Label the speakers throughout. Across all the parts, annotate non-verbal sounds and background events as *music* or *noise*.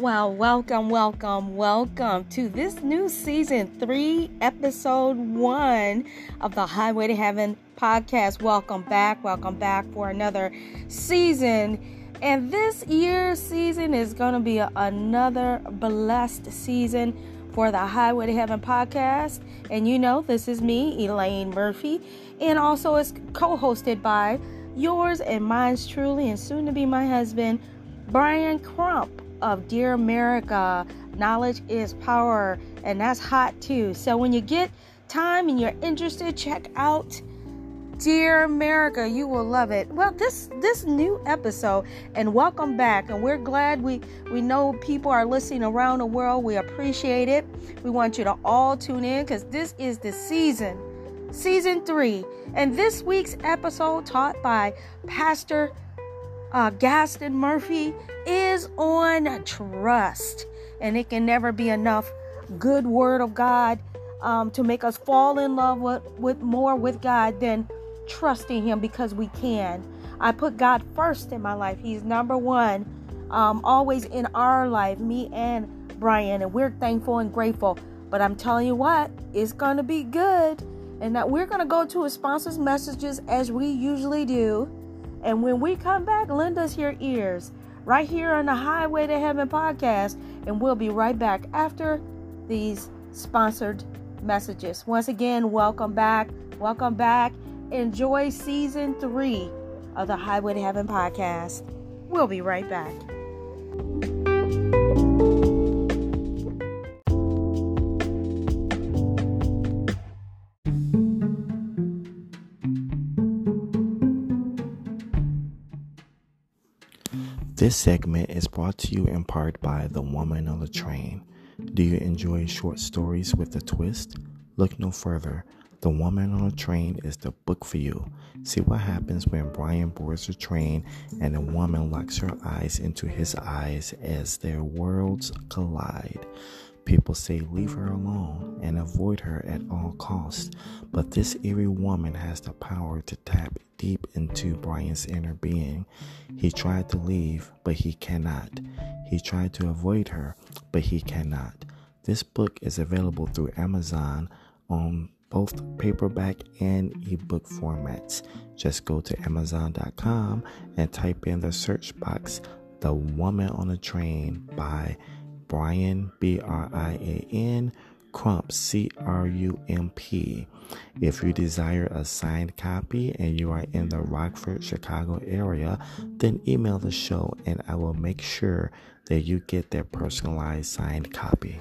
Speaker 1: Well, welcome, welcome, welcome to this new season three, episode one of the Highway to Heaven podcast. Welcome back, welcome back for another season. And this year's season is going to be a, another blessed season for the Highway to Heaven podcast. And you know, this is me, Elaine Murphy, and also it's co hosted by yours and mine's truly, and soon to be my husband, Brian Crump of Dear America. Knowledge is power, and that's hot too. So when you get time and you're interested, check out Dear America. You will love it. Well, this this new episode, and welcome back. And we're glad we we know people are listening around the world. We appreciate it. We want you to all tune in because this is the season, season three. And this week's episode, taught by Pastor uh, Gaston Murphy, is on trust. And it can never be enough good word of God um, to make us fall in love with, with more with God than trusting Him because we can. I put God first in my life. He's number one, um, always in our life, me and Brian, and we're thankful and grateful. But I'm telling you what, it's going to be good. And that we're going to go to a sponsor's messages as we usually do. And when we come back, lend us your ears right here on the Highway to Heaven podcast. And we'll be right back after these sponsored messages. Once again, welcome back. Welcome back. Enjoy season three of the Highway to Heaven podcast. We'll be right back.
Speaker 2: This segment is brought to you in part by The Woman on the Train. Do you enjoy short stories with a twist? Look no further. The Woman on the Train is the book for you. See what happens when Brian boards the train and a woman locks her eyes into his eyes as their worlds collide. People say leave her alone and avoid her at all costs, but this eerie woman has the power to tap deep into Brian's inner being. He tried to leave, but he cannot. He tried to avoid her, but he cannot. This book is available through Amazon on both paperback and ebook formats. Just go to Amazon.com and type in the search box The Woman on a Train by Brian, B R I A N, Crump, C R U M P. If you desire a signed copy and you are in the Rockford, Chicago area, then email the show and I will make sure that you get that personalized signed copy.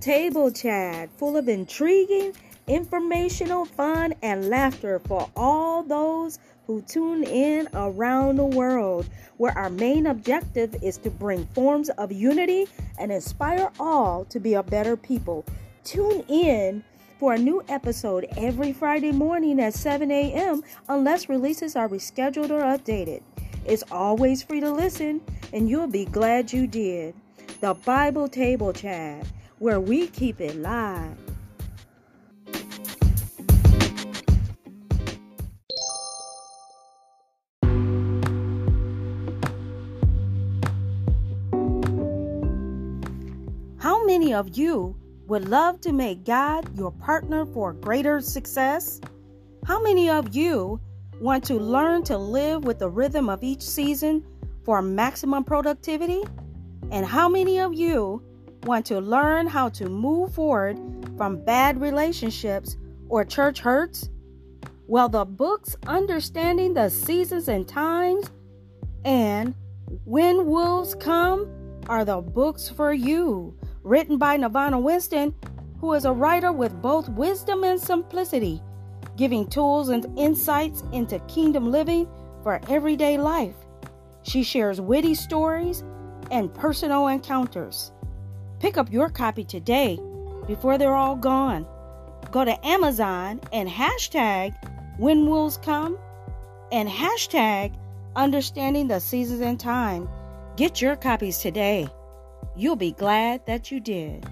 Speaker 1: Table Chat, full of intriguing, informational, fun, and laughter for all those who tune in around the world, where our main objective is to bring forms of unity and inspire all to be a better people. Tune in for a new episode every Friday morning at 7 a.m. unless releases are rescheduled or updated. It's always free to listen, and you'll be glad you did the Bible Table Chat, where we keep it live. How many of you would love to make God your partner for greater success? How many of you want to learn to live with the rhythm of each season for maximum productivity? And how many of you want to learn how to move forward from bad relationships or church hurts? Well, the books Understanding the Seasons and Times and When Wolves Come are the books for you, written by Nirvana Winston, who is a writer with both wisdom and simplicity, giving tools and insights into kingdom living for everyday life. She shares witty stories and personal encounters. Pick up your copy today before they're all gone. Go to Amazon and hashtag When Wolves Come and hashtag understanding the seasons and time. Get your copies today. You'll be glad that you did.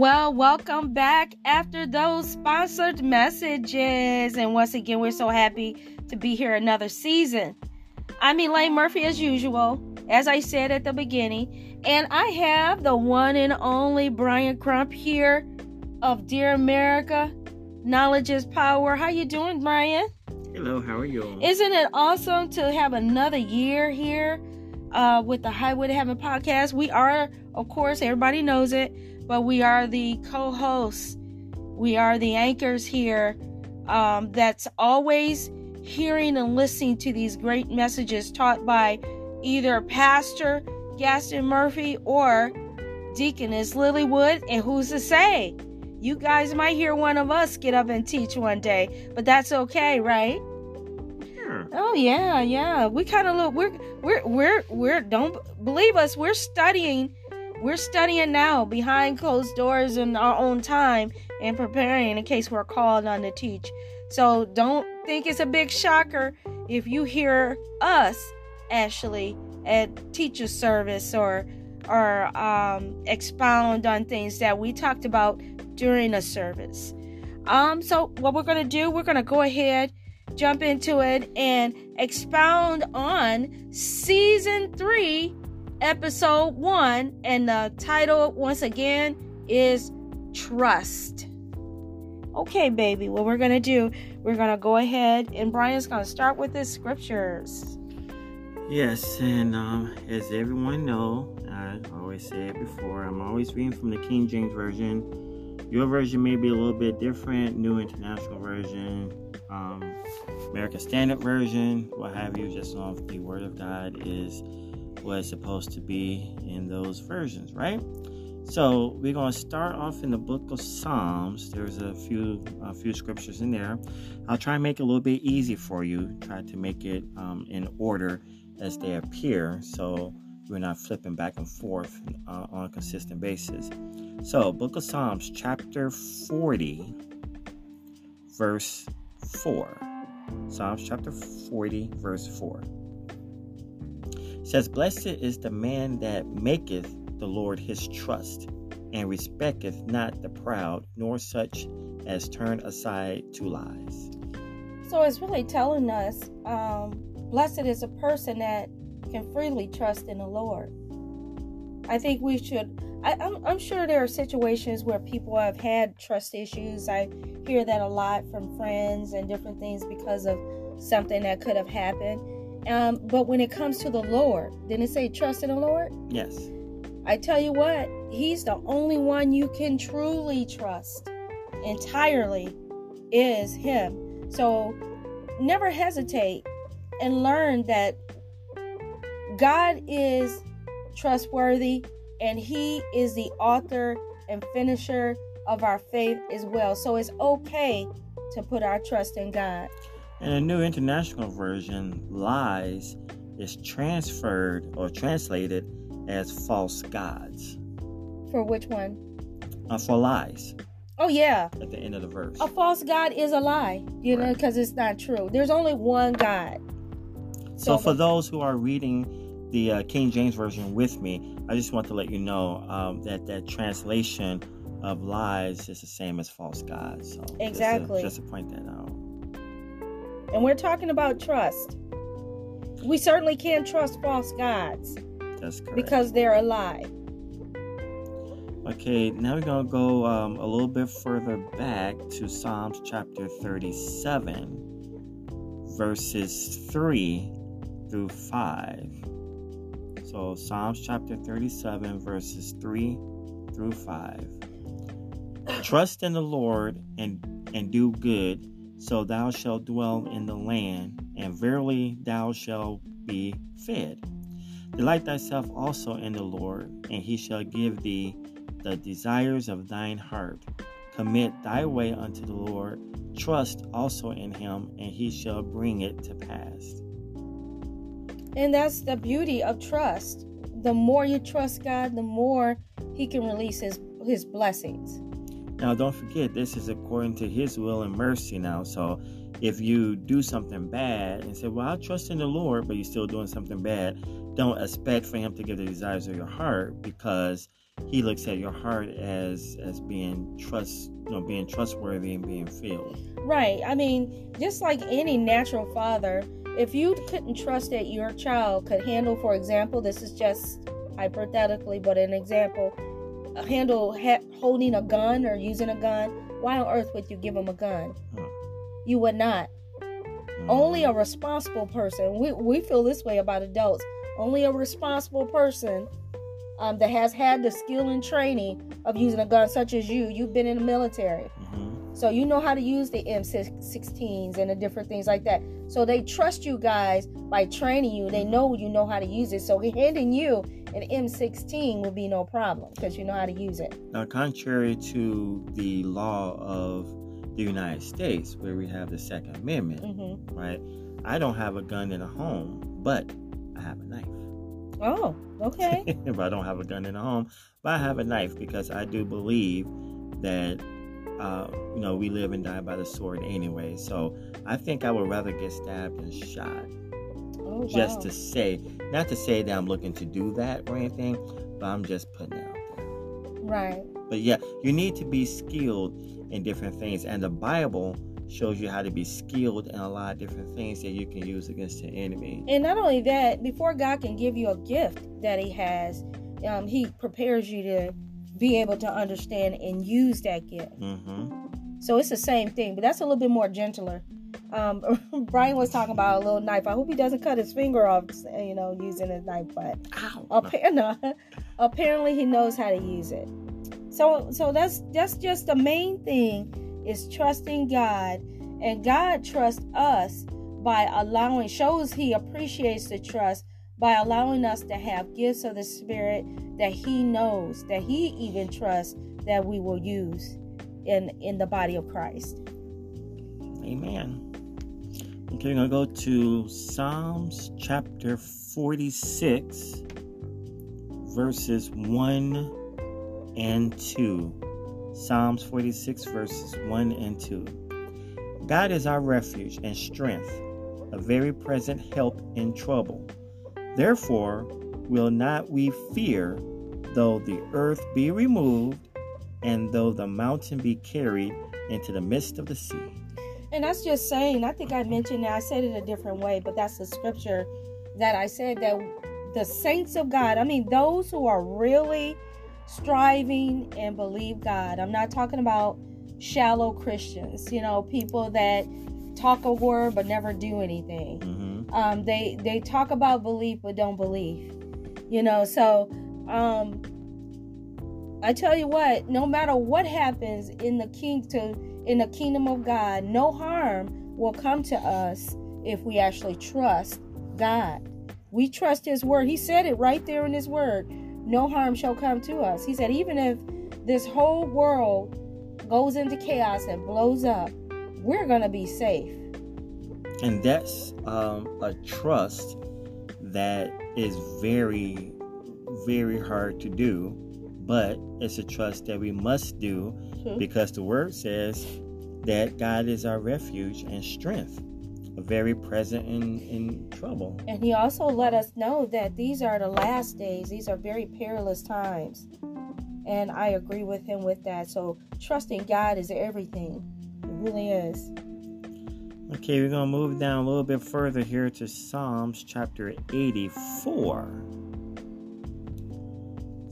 Speaker 1: Well, welcome back after those sponsored messages. And once again, we're so happy to be here another season. I'm Elaine Murphy as usual, as I said at the beginning. And I have the one and only Brian Crump here of Dear America. Knowledge is power. How you doing, Brian?
Speaker 3: Hello, how are you?
Speaker 1: Isn't it awesome to have another year here uh, with the Highway to Heaven podcast? We are, of course, everybody knows it but we are the co hosts. We are the anchors here um, that's always hearing and listening to these great messages taught by either Pastor Gaston Murphy or Deaconess Lilywood. And who's to say? You guys might hear one of us get up and teach one day, but that's okay, right?
Speaker 3: Sure.
Speaker 1: Oh yeah, yeah. We kind of look. We're we're we're we're. Don't believe us. We're studying we're studying now behind closed doors in our own time and preparing in case we're called on to teach. So don't think it's a big shocker if you hear us Ashley, at teacher service or or um, expound on things that we talked about during a service. Um, so what we're gonna do, we're gonna go ahead, jump into it, and expound on season three episode one, and the title, once again, is Trust. Okay, baby, what we're going to do, we're going to go ahead, and Brian's going to start with the scriptures.
Speaker 3: Yes, and um, as everyone know, I always say it before, I'm always reading from the King James Version. Your version may be a little bit different, New International Version, um, American Standard Version, what have you. Just know the Word of God is was supposed to be in those versions, right? So we're going to start off in the book of Psalms. There's a few a few scriptures in there. I'll try and make it a little bit easy for you. Try to make it um, in order as they appear, so we're not flipping back and forth uh, on a consistent basis. So, book of Psalms, chapter 40, verse 4. Psalms chapter 40, verse 4 says, Blessed is the man that maketh the Lord his trust, and respecteth not the proud, nor such as turn aside to lies.
Speaker 1: So it's really telling us, um, blessed is a person that can freely trust in the Lord. I think we should. I, I'm sure there are situations where people have had trust issues. I hear that a lot from friends and different things because of something that could have happened. Um, but when it comes to the Lord, didn't it say trust in the Lord?
Speaker 3: Yes.
Speaker 1: I tell you what, He's the only one you can truly trust entirely, is Him. So never hesitate and learn that God is trustworthy and He is the author and finisher of our faith as well. So it's okay to put our trust in God.
Speaker 3: In the New International Version, lies is transferred or translated as false gods.
Speaker 1: For which one?
Speaker 3: Uh, for lies.
Speaker 1: Oh, yeah.
Speaker 3: At the end of the verse.
Speaker 1: A false God is a lie, you right. know, because it's not true. There's only one God.
Speaker 3: So, so for those who are reading the uh, King James Version with me, I just want to let you know um, that that translation of lies is the same as false gods. So
Speaker 1: exactly.
Speaker 3: Just to, just to point that out.
Speaker 1: And we're talking about trust. We certainly can't trust false gods.
Speaker 3: That's correct.
Speaker 1: Because they're a lie.
Speaker 3: Okay, now we're going to go um, a little bit further back to Psalms chapter 37, verses 3 through 5. So, Psalms chapter 37, verses 3 through 5. Trust in the Lord and, and do good so thou shalt dwell in the land, and verily thou shalt be fed. Delight thyself also in the Lord, and he shall give thee the desires of thine heart. Commit thy way unto the Lord. Trust also in him, and he shall bring it to pass.
Speaker 1: And that's the beauty of trust. The more you trust God, the more he can release his his blessings.
Speaker 3: Now, don't forget, this is according to His will and mercy now. So, if you do something bad and say, Well, I trust in the Lord, but you're still doing something bad, don't expect for Him to give the desires of your heart because He looks at your heart as as being trust, you know, being trustworthy and being filled.
Speaker 1: Right. I mean, just like any natural father, if you couldn't trust that your child could handle, for example, this is just hypothetically, but an example, handle ha- holding a gun or using a gun, why on earth would you give them a gun? You would not. Hmm. Only a responsible person. We we feel this way about adults. Only a responsible person um, that has had the skill and training of using a gun, such as you. You've been in the military. Mm-hmm. So you know how to use the M16s and the different things like that. So they trust you guys by training you. They know you know how to use it. So handing you an M16 will be no problem because you know how to use it.
Speaker 3: Now, contrary to the law of the United States, where we have the Second Amendment, mm-hmm. right? I don't have a gun in a home, but I have a knife.
Speaker 1: Oh, okay. *laughs*
Speaker 3: if I don't have a gun in a home, but I have a knife because I do believe that uh, you know, we live and die by the sword anyway. So I think I would rather get stabbed than shot. Oh, just wow. to say, not to say that I'm looking to do that or anything, but I'm just putting it out there.
Speaker 1: Right.
Speaker 3: But yeah, you need to be skilled in different things. And the Bible shows you how to be skilled in a lot of different things that you can use against the enemy.
Speaker 1: And not only that, before God can give you a gift that He has, um, He prepares you to be able to understand and use that gift. Mm-hmm. So it's the same thing, but that's a little bit more gentler. Um, *laughs* Brian was talking about a little knife. I hope he doesn't cut his finger off, you know, using a knife. But apparently, *laughs* apparently he knows how to use it. So, so that's that's just the main thing is trusting God, and God trusts us by allowing shows He appreciates the trust by allowing us to have gifts of the Spirit that He knows, that He even trusts that we will use in, in the body of Christ.
Speaker 3: Amen. Okay, we're going to go to Psalms chapter 46, verses 1 and 2. Psalms 46, verses 1 and 2. God is our refuge and strength, a very present help in trouble. Therefore, will not we fear, though the earth be removed, and though the mountain be carried into the midst of the sea.
Speaker 1: And that's just saying, I think I mentioned that, I said it a different way, but that's the scripture that I said that the saints of God, I mean, those who are really striving and believe God, I'm not talking about shallow Christians, you know, people that talk a word but never do anything. Mm-hmm um, they they talk about belief but don't believe. You know, so um, I tell you what, no matter what happens in the king to in the kingdom of God, no harm will come to us if we actually trust God. We trust His word. He said it right there in His word. No harm shall come to us. He said, even if this whole world goes into chaos and blows up, we're going to be safe
Speaker 3: and that's um, a trust that is very very hard to do but it's a trust that we must do mm-hmm. because the word says that god is our refuge and strength very present in, in trouble.
Speaker 1: And he also let us know that these are the last days. These are very perilous times. And i agree with him with that. So trusting god is everything. It really is.
Speaker 3: Okay, we're going to move down a little bit further here to Psalms chapter 84.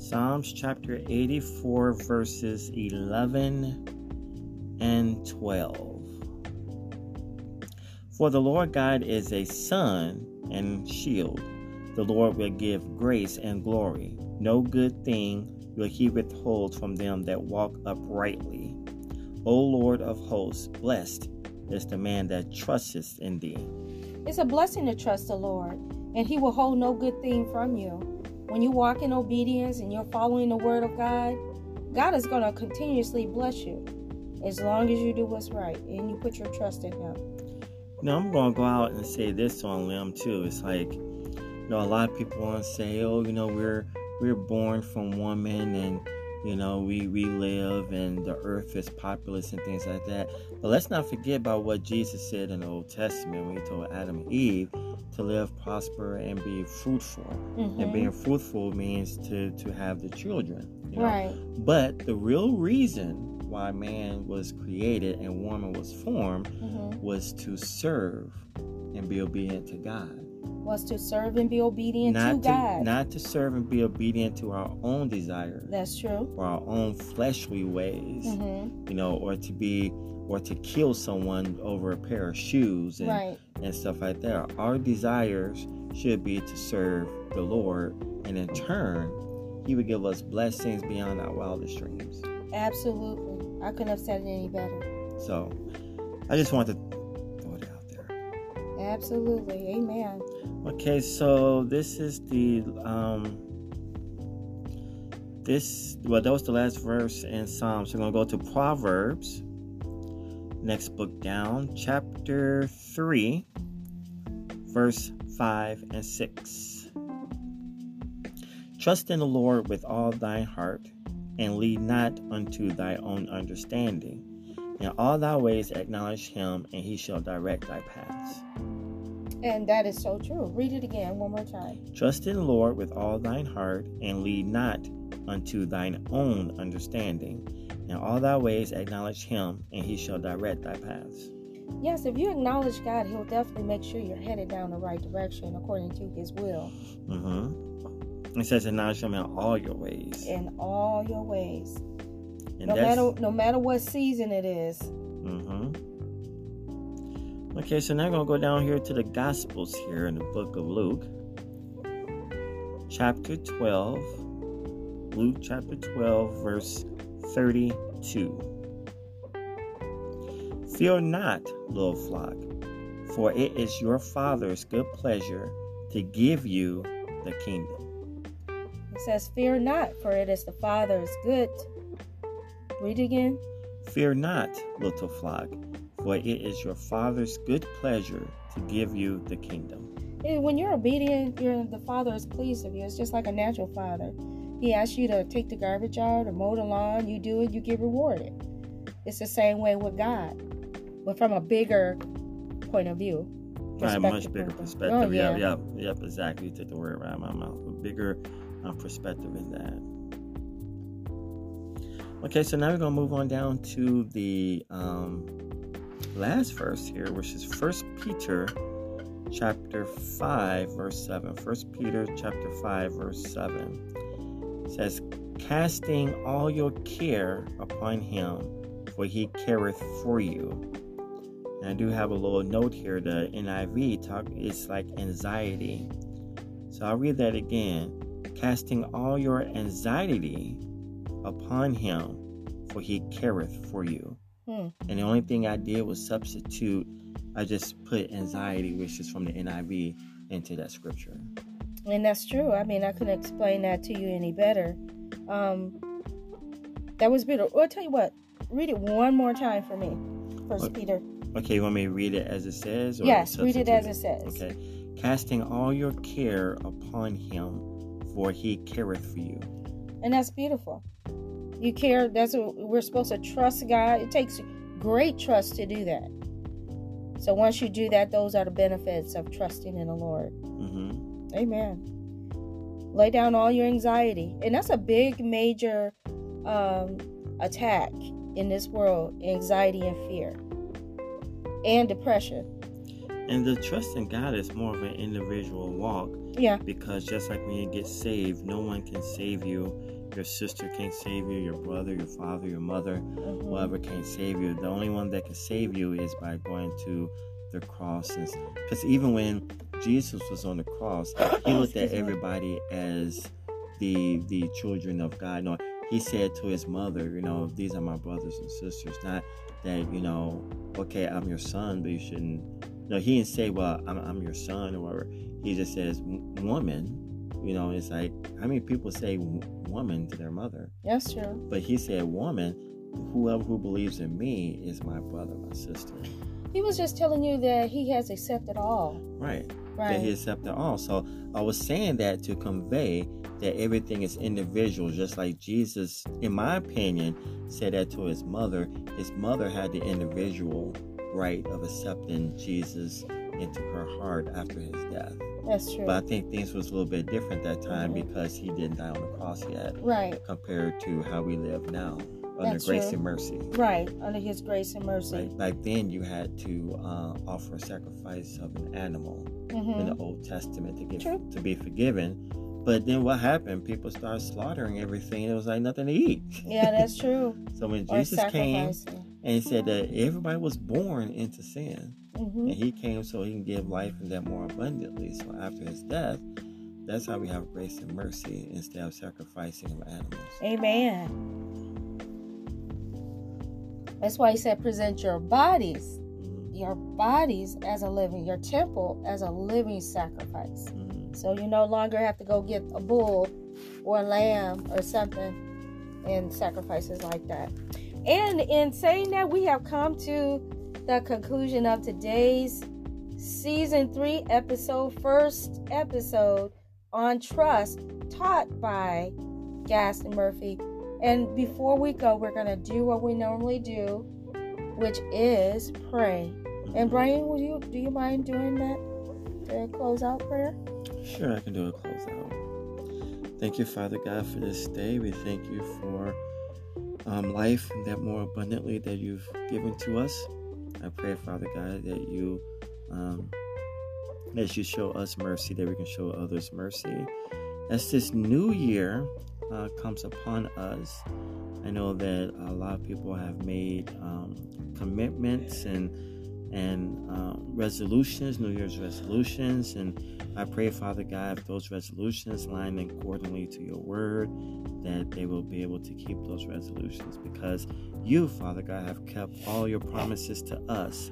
Speaker 3: Psalms chapter 84, verses 11 and 12. For the Lord God is a sun and shield. The Lord will give grace and glory. No good thing will he withhold from them that walk uprightly. O Lord of hosts, blessed is the man that trusteth in thee.
Speaker 1: It's a blessing to trust the Lord, and he will hold no good thing from you. When you walk in obedience and you're following the word of God, God is going to continuously bless you. as long as you do what's right and you put your trust in Him.
Speaker 3: Now I'm gonna go out and say this on limb too. It's like, you know, a lot of people want to say, oh, you know, we're we're born from woman and you know we we live and the earth is populous and things like that but let's not forget about what jesus said in the old testament when he told adam and eve to live prosper and be fruitful
Speaker 1: Mm-hmm.
Speaker 3: and being fruitful means to to have the children you know?
Speaker 1: Right.
Speaker 3: but the real reason why man was created and woman was formed
Speaker 1: hmm
Speaker 3: was to serve and be obedient to god
Speaker 1: Was to serve and be obedient
Speaker 3: not
Speaker 1: to God.
Speaker 3: not to serve and be obedient to our own desires
Speaker 1: That's true.
Speaker 3: or our own fleshly ways,
Speaker 1: hmm
Speaker 3: you know, or to be or to kill someone over a pair of shoes and,
Speaker 1: Right.
Speaker 3: and stuff like that. Our desires should be to serve the Lord, and in turn, He would give us blessings beyond our wildest dreams.
Speaker 1: Absolutely. I couldn't have said it any better.
Speaker 3: So, I just want to
Speaker 1: Absolutely. Amen.
Speaker 3: Okay, so this is the um this well that was the last verse in Psalms. We're gonna go to Proverbs. Next book down, chapter three, verse five and six. Trust in the Lord with all thine heart, and lead not unto thy own understanding. In all thy ways acknowledge him, and he shall direct thy paths.
Speaker 1: And that is so true. Read it again one more time.
Speaker 3: Trust in the Lord with all thine heart, and lead not unto thine own understanding. In all thy ways acknowledge him, and he shall direct thy paths.
Speaker 1: Yes, if you acknowledge God, He'll definitely make sure you're headed down the right direction according to His will
Speaker 3: Mm-hmm. It says acknowledge him in all your ways.
Speaker 1: in all your ways.
Speaker 3: And
Speaker 1: No matter no matter what season it is.
Speaker 3: Okay, so now I'm gonna go down here to the Gospels here in the book of Luke. Chapter 12. Luke chapter 12, verse 32. Fear not, little flock, for it is your Father's good pleasure to give you the kingdom.
Speaker 1: It says, Fear not, for it is the Father's good. Read again.
Speaker 3: Fear not, little flock, for it is your Father's good pleasure to give you the kingdom.
Speaker 1: When you're obedient, you're, the Father is pleased of you. It's just like a natural father. He asks you to take the garbage out or mow the lawn. You do it, you get rewarded. It's the same way with God, but from a bigger point of view.
Speaker 3: Right, a much bigger perspective.
Speaker 1: Oh,
Speaker 3: yeah,
Speaker 1: yeah.
Speaker 3: yep, yep, exactly. You took the word right out of my mouth. A bigger um, perspective in that. Okay, so now we're gonna move on down to the um, last verse here, which is First Peter chapter five, verse seven. First Peter chapter five, verse seven says, "Casting all your care upon Him, for He careth for you." And I do have a little note here. The NIV talk is like anxiety. So I'll read that again. Casting all your anxiety upon him, for he careth for you.
Speaker 1: Hmm.
Speaker 3: And the only thing I did was substitute, I just put anxiety, which is from the NIV, into that scripture.
Speaker 1: And that's true. I mean, I couldn't explain that to you any better. Um, that was beautiful. Well, I'll tell you what. Read it one more time for me. First
Speaker 3: Okay.
Speaker 1: Peter.
Speaker 3: Okay, you want me to read it as it says? Or
Speaker 1: Yes, read it as it says.
Speaker 3: Okay. Casting all your care upon him, for he careth for you.
Speaker 1: And that's beautiful. You care. That's what we're supposed to trust God. It takes great trust to do that. So once you do that, those are the benefits of trusting in the Lord.
Speaker 3: hmm
Speaker 1: Amen. Lay down all your anxiety. And that's a big, major um, attack in this world anxiety and fear and depression.
Speaker 3: And the trust in God is more of an individual walk
Speaker 1: Yeah.
Speaker 3: because just like when you get saved, no one can save you. Your sister can't save you, your brother, your father, your mother,
Speaker 1: Mhm.
Speaker 3: whoever can't save you. The only one that can save you is by going to the cross. Because even when Jesus was on the cross, he looked at everybody as the the children of God. No, he said to his mother, you know, these are my brothers and sisters. Not that you know, okay, I'm your son, but you shouldn't. No, he didn't say, well, I'm, I'm your son or whatever. He just says, woman. You know, it's like how many people say woman to their mother?
Speaker 1: That's true.
Speaker 3: But he said woman whoever who believes in me is my brother, my sister.
Speaker 1: He was just telling you that he has accepted all.
Speaker 3: Right.
Speaker 1: Right.
Speaker 3: That he accepted all. So I was saying that to convey that everything is individual, just like Jesus, in my opinion, said that to his mother. His mother had the individual right of accepting Jesus into her heart after his death.
Speaker 1: That's true.
Speaker 3: But I think things was a little bit different that time
Speaker 1: Mhm.
Speaker 3: because he didn't die on the cross yet,
Speaker 1: right.
Speaker 3: compared to how we live now under
Speaker 1: That's
Speaker 3: grace
Speaker 1: true.
Speaker 3: and mercy.
Speaker 1: Right. Under his grace and mercy.
Speaker 3: Right. Back then, you had to uh, offer a sacrifice of an animal
Speaker 1: hmm
Speaker 3: in the Old Testament to get
Speaker 1: True.
Speaker 3: to be forgiven. But then what happened? People started slaughtering everything. It was like nothing to eat.
Speaker 1: Yeah, that's *laughs* true.
Speaker 3: so when
Speaker 1: or
Speaker 3: Jesus came and he said that everybody was born into sin,
Speaker 1: hmm
Speaker 3: and he came so he can give life and that more abundantly. So after his death, that's how we have grace and mercy instead of sacrificing of animals.
Speaker 1: Amen. That's why he said, present your bodies,
Speaker 3: Mhm.
Speaker 1: your bodies as a living, your temple as a living sacrifice.
Speaker 3: Mhm.
Speaker 1: So you no longer have to go get a bull or a lamb or something and sacrifices like that. And in saying that, we have come to the conclusion of today's season three episode, first episode on trust, taught by Gaston Murphy. And before we go, we're going to do what we normally do, which is pray. And Brian, will you do you mind doing that? The close out prayer?
Speaker 3: Sure, I can do a closeout. Thank you, Father God, for this day. We thank you for um, life and that more abundantly that you've given to us. I pray, Father God, that you um, that you show us mercy, that we can show others mercy. As this new year uh, comes upon us, I know that a lot of people have made um, commitments and and um, resolutions, New Year's resolutions, and I pray, Father God, if those resolutions line accordingly to your word, that they will be able to keep those resolutions because you, Father God, have kept all your promises to us.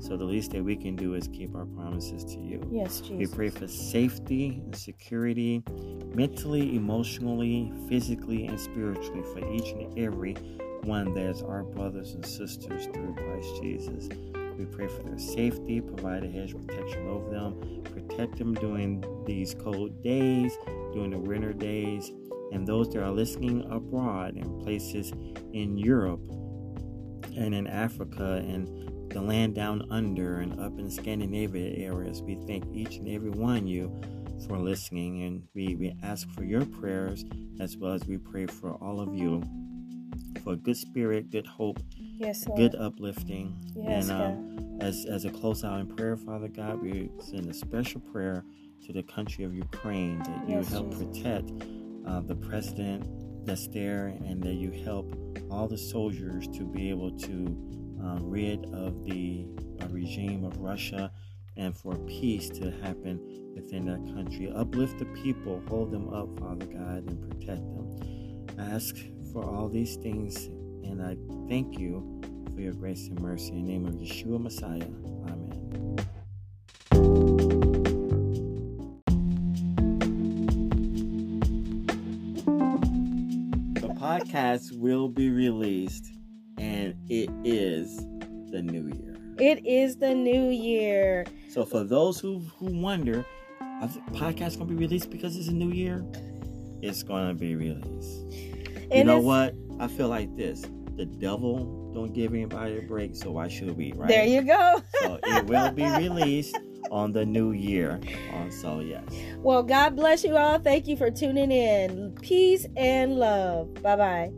Speaker 3: So the least that we can do is keep our promises to you.
Speaker 1: Yes, Jesus.
Speaker 3: We pray for safety and security, mentally, emotionally, physically, and spiritually for each and every one that is our brothers and sisters through Christ Jesus. We pray for their safety, provide a hedge protection over them, protect them during these cold days, during the winter days, and those that are listening abroad in places in Europe and in Africa and the land down under and up in Scandinavia areas. We thank each and every one of you for listening and we, we ask for your prayers as well as we pray for all of you for good spirit, good hope,
Speaker 1: Yes, Lord.
Speaker 3: good uplifting.
Speaker 1: Yes,
Speaker 3: and um, as, as a close out in prayer, Father God, we send a special prayer to the country of Ukraine that you
Speaker 1: Yes,
Speaker 3: help
Speaker 1: Jesus.
Speaker 3: protect uh, the president that's there and that you help all the soldiers to be able to uh, rid of the uh, regime of Russia and for peace to happen within that country. Uplift the people, hold them up, Father God, and protect them. I ask for all these things and I thank you for your grace and mercy. In the name of Yeshua Messiah. Amen. The podcast will be released and it is the new year.
Speaker 1: It is the new year.
Speaker 3: So for those who who wonder, are the podcast gonna be released because it's a new year? It's gonna be released. You know what? I feel like this. The devil don't give anybody a break, so why should we, right?
Speaker 1: There you go.
Speaker 3: so it will be released on the new year. On so yes.
Speaker 1: Well, God bless you all. Thank you for tuning in. Peace and love. Bye bye.